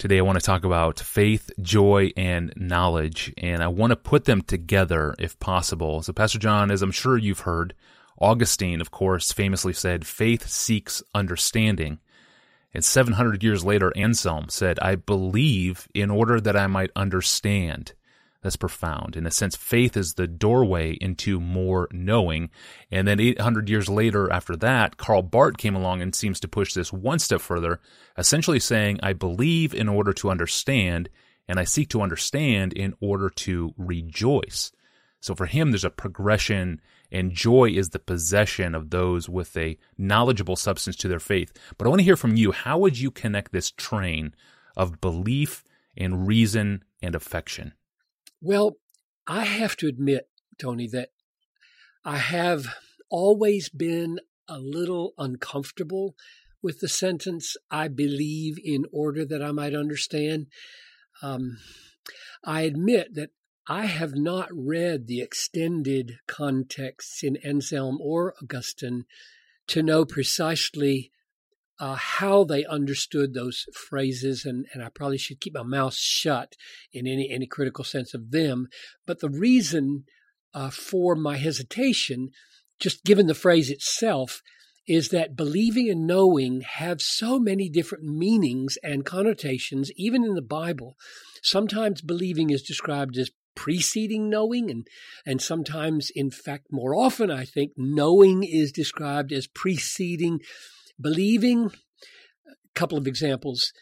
Today, I want to talk about faith, joy, and knowledge, and I want to put them together if possible. So, Pastor John, as I'm sure you've heard, Augustine, of course, famously said, faith seeks understanding. And 700 years later, Anselm said, I believe in order that I might understand. That's profound. In a sense, faith is the doorway into more knowing. And then 800 years later, after that, Karl Barth came along and seems to push this one step further, essentially saying, I believe in order to understand, and I seek to understand in order to rejoice. So for him, there's a progression, and joy is the possession of those with a knowledgeable substance to their faith. But I want to hear from you. How would you connect this train of belief and reason and affection? Well, I have to admit, Tony, that I have always been a little uncomfortable with the sentence, I believe in order that I might understand. Um, I admit that I have not read the extended contexts in Anselm or Augustine to know precisely uh, how they understood those phrases, and, and I probably should keep my mouth shut in any, any critical sense of them. But the reason uh, for my hesitation, just given the phrase itself, is that believing and knowing have so many different meanings and connotations, even in the Bible. Sometimes believing is described as preceding knowing and and sometimes in fact more often I think knowing is described as preceding believing, a couple of examples.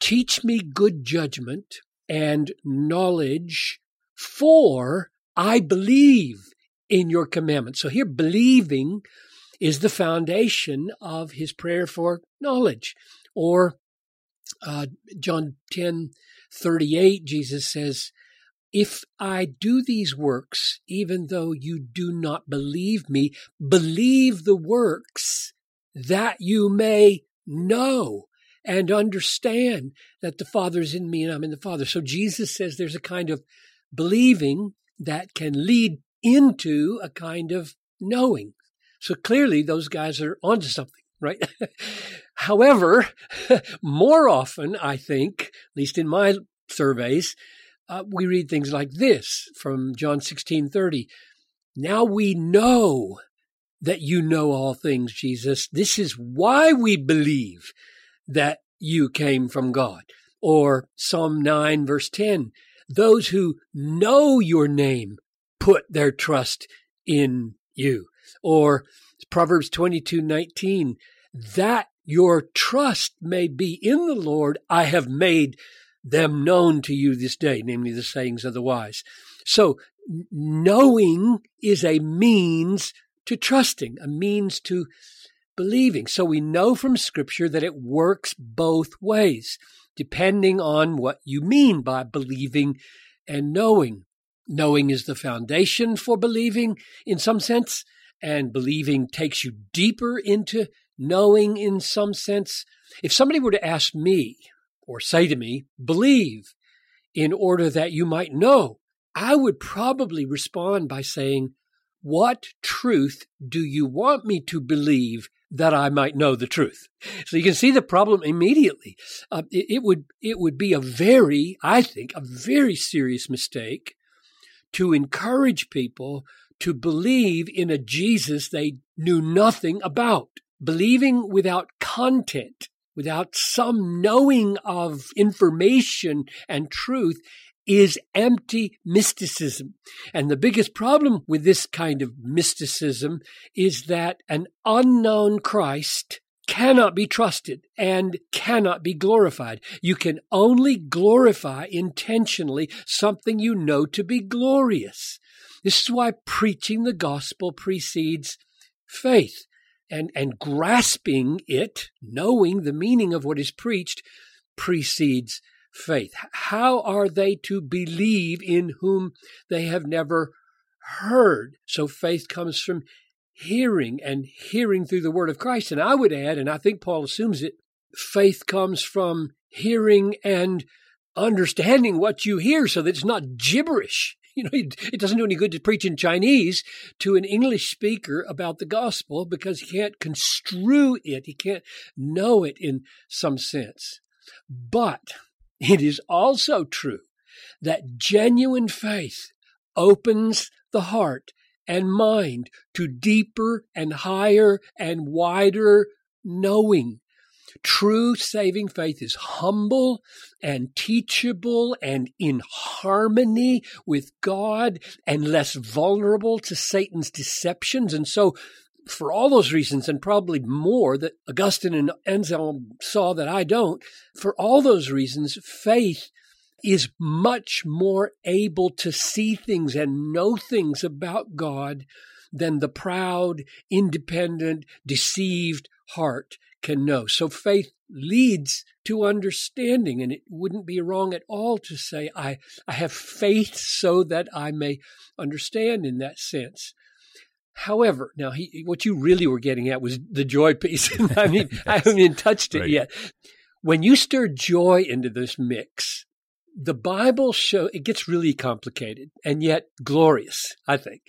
Teach me good judgment and knowledge, for I believe in your commandments. So here, believing is the foundation of his prayer for knowledge. Or uh, John 10 38, Jesus says, If I do these works, even though you do not believe me, believe the works that you may know and understand that the Father is in me and I'm in the Father. So Jesus says there's a kind of believing that can lead into a kind of knowing. So clearly those guys are onto something, right? However, more often, I think, at least in my surveys, uh, we read things like this from John 16 30. Now we know that you know all things, Jesus. This is why we believe that you came from God. Or Psalm 9, verse 10 those who know your name put their trust in you. Or Proverbs 22, 19 that your trust may be in the Lord, I have made them known to you this day, namely the sayings of the wise. So knowing is a means to trusting, a means to believing. So we know from Scripture that it works both ways, depending on what you mean by believing and knowing. Knowing is the foundation for believing in some sense, and believing takes you deeper into knowing in some sense. If somebody were to ask me or say to me, believe in order that you might know, I would probably respond by saying, what truth do you want me to believe that I might know the truth? So you can see the problem immediately. Uh, it, it would it would be a very, I think, a very serious mistake to encourage people to believe in a Jesus they knew nothing about. Believing without content, without some knowing of information and truth is empty mysticism. And the biggest problem with this kind of mysticism is that an unknown Christ cannot be trusted and cannot be glorified. You can only glorify intentionally something you know to be glorious. This is why preaching the gospel precedes faith and, and grasping it, knowing the meaning of what is preached, precedes faith? How are they to believe in whom they have never heard? So faith comes from hearing and hearing through the word of Christ. And I would add, and I think Paul assumes it, faith comes from hearing and understanding what you hear so that it's not gibberish. You know, it doesn't do any good to preach in Chinese to an English speaker about the gospel because he can't construe it. He can't know it in some sense. But it is also true that genuine faith opens the heart and mind to deeper and higher and wider knowing. True saving faith is humble and teachable and in harmony with God and less vulnerable to Satan's deceptions. And so for all those reasons and probably more that Augustine and Anselm saw that I don't, for all those reasons, faith is much more able to see things and know things about God than the proud, independent, deceived heart can know. So faith leads to understanding, and it wouldn't be wrong at all to say, I, I have faith so that I may understand in that sense. However, now he, what you really were getting at was the joy piece. I mean, yes. I haven't even touched it right. yet. When you stir joy into this mix, the Bible show it gets really complicated and yet glorious, I think.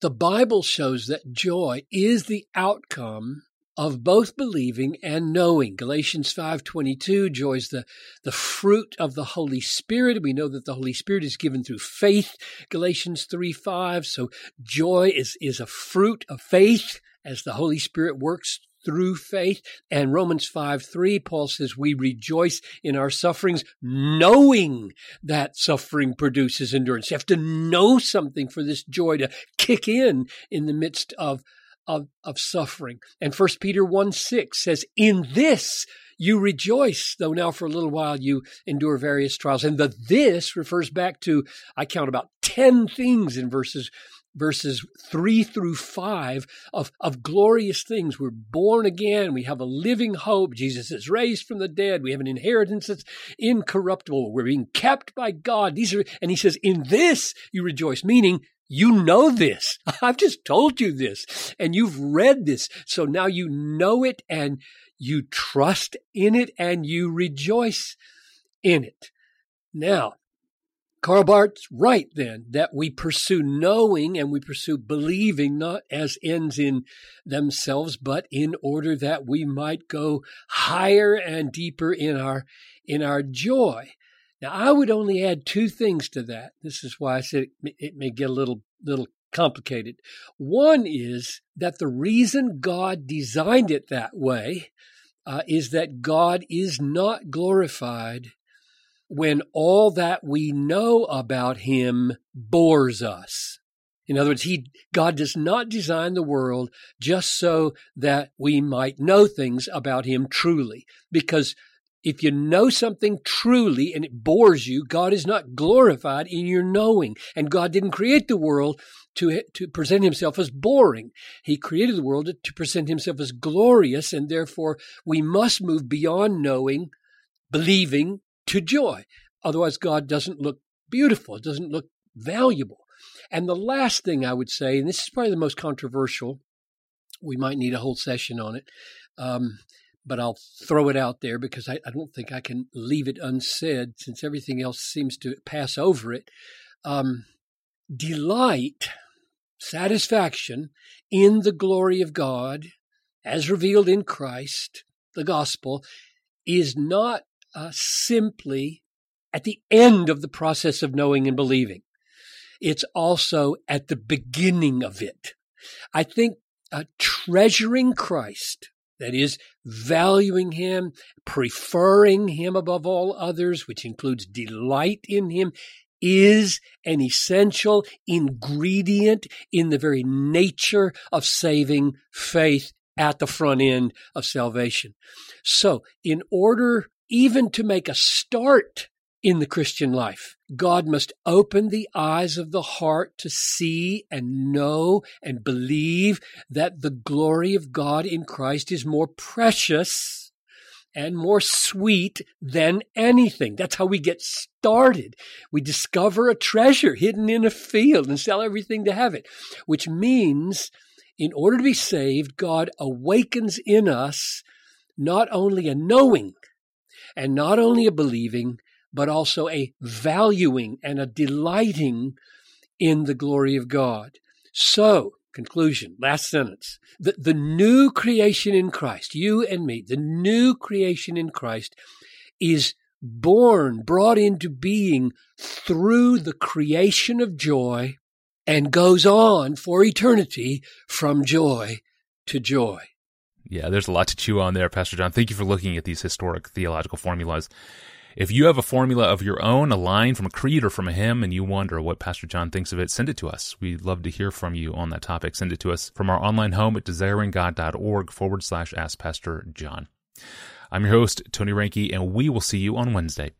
The Bible shows that joy is the outcome of both believing and knowing. Galatians 5:22 joy is the the fruit of the Holy Spirit. We know that the Holy Spirit is given through faith. Galatians 3:5 so joy is is a fruit of faith as the Holy Spirit works through faith. And Romans 5 3, Paul says, We rejoice in our sufferings, knowing that suffering produces endurance. You have to know something for this joy to kick in in the midst of, of, of suffering. And 1 Peter 1 6 says, In this you rejoice, though now for a little while you endure various trials. And the this refers back to, I count about 10 things in verses verses three through five of, of glorious things. We're born again. We have a living hope. Jesus is raised from the dead. We have an inheritance that's incorruptible. We're being kept by God. These are, and he says, in this you rejoice, meaning you know this. I've just told you this and you've read this. So now you know it and you trust in it and you rejoice in it. Now, Karl Barth's right then that we pursue knowing and we pursue believing not as ends in themselves, but in order that we might go higher and deeper in our in our joy. Now, I would only add two things to that. This is why I said it, it may get a little little complicated. One is that the reason God designed it that way uh, is that God is not glorified when all that we know about him bores us. In other words, he, God does not design the world just so that we might know things about him truly. Because if you know something truly and it bores you, God is not glorified in your knowing. And God didn't create the world to, to present himself as boring. He created the world to present himself as glorious. And therefore we must move beyond knowing, believing, to joy. Otherwise, God doesn't look beautiful, doesn't look valuable. And the last thing I would say, and this is probably the most controversial, we might need a whole session on it, um, but I'll throw it out there because I, I, don't think I can leave it unsaid since everything else seems to pass over it. Um, delight, satisfaction in the glory of God as revealed in Christ, the gospel, is not uh, simply at the end of the process of knowing and believing. It's also at the beginning of it. I think uh, treasuring Christ, that is, valuing Him, preferring Him above all others, which includes delight in Him, is an essential ingredient in the very nature of saving faith at the front end of salvation. So, in order even to make a start in the Christian life. God must open the eyes of the heart to see and know and believe that the glory of God in Christ is more precious and more sweet than anything. That's how we get started. We discover a treasure hidden in a field and sell everything to have it, which means in order to be saved, God awakens in us not only a knowing and not only a believing, but also a valuing and a delighting in the glory of God. So, conclusion, last sentence. The, the new creation in Christ, you and me, the new creation in Christ is born, brought into being through the creation of joy and goes on for eternity from joy to joy. Yeah, there's a lot to chew on there, Pastor John. Thank you for looking at these historic theological formulas. If you have a formula of your own, a line from a creed or from a hymn, and you wonder what Pastor John thinks of it, send it to us. We'd love to hear from you on that topic. Send it to us from our online home at desiringgod.org forward slash ask Pastor John. I'm your host, Tony Reinke, and we will see you on Wednesday.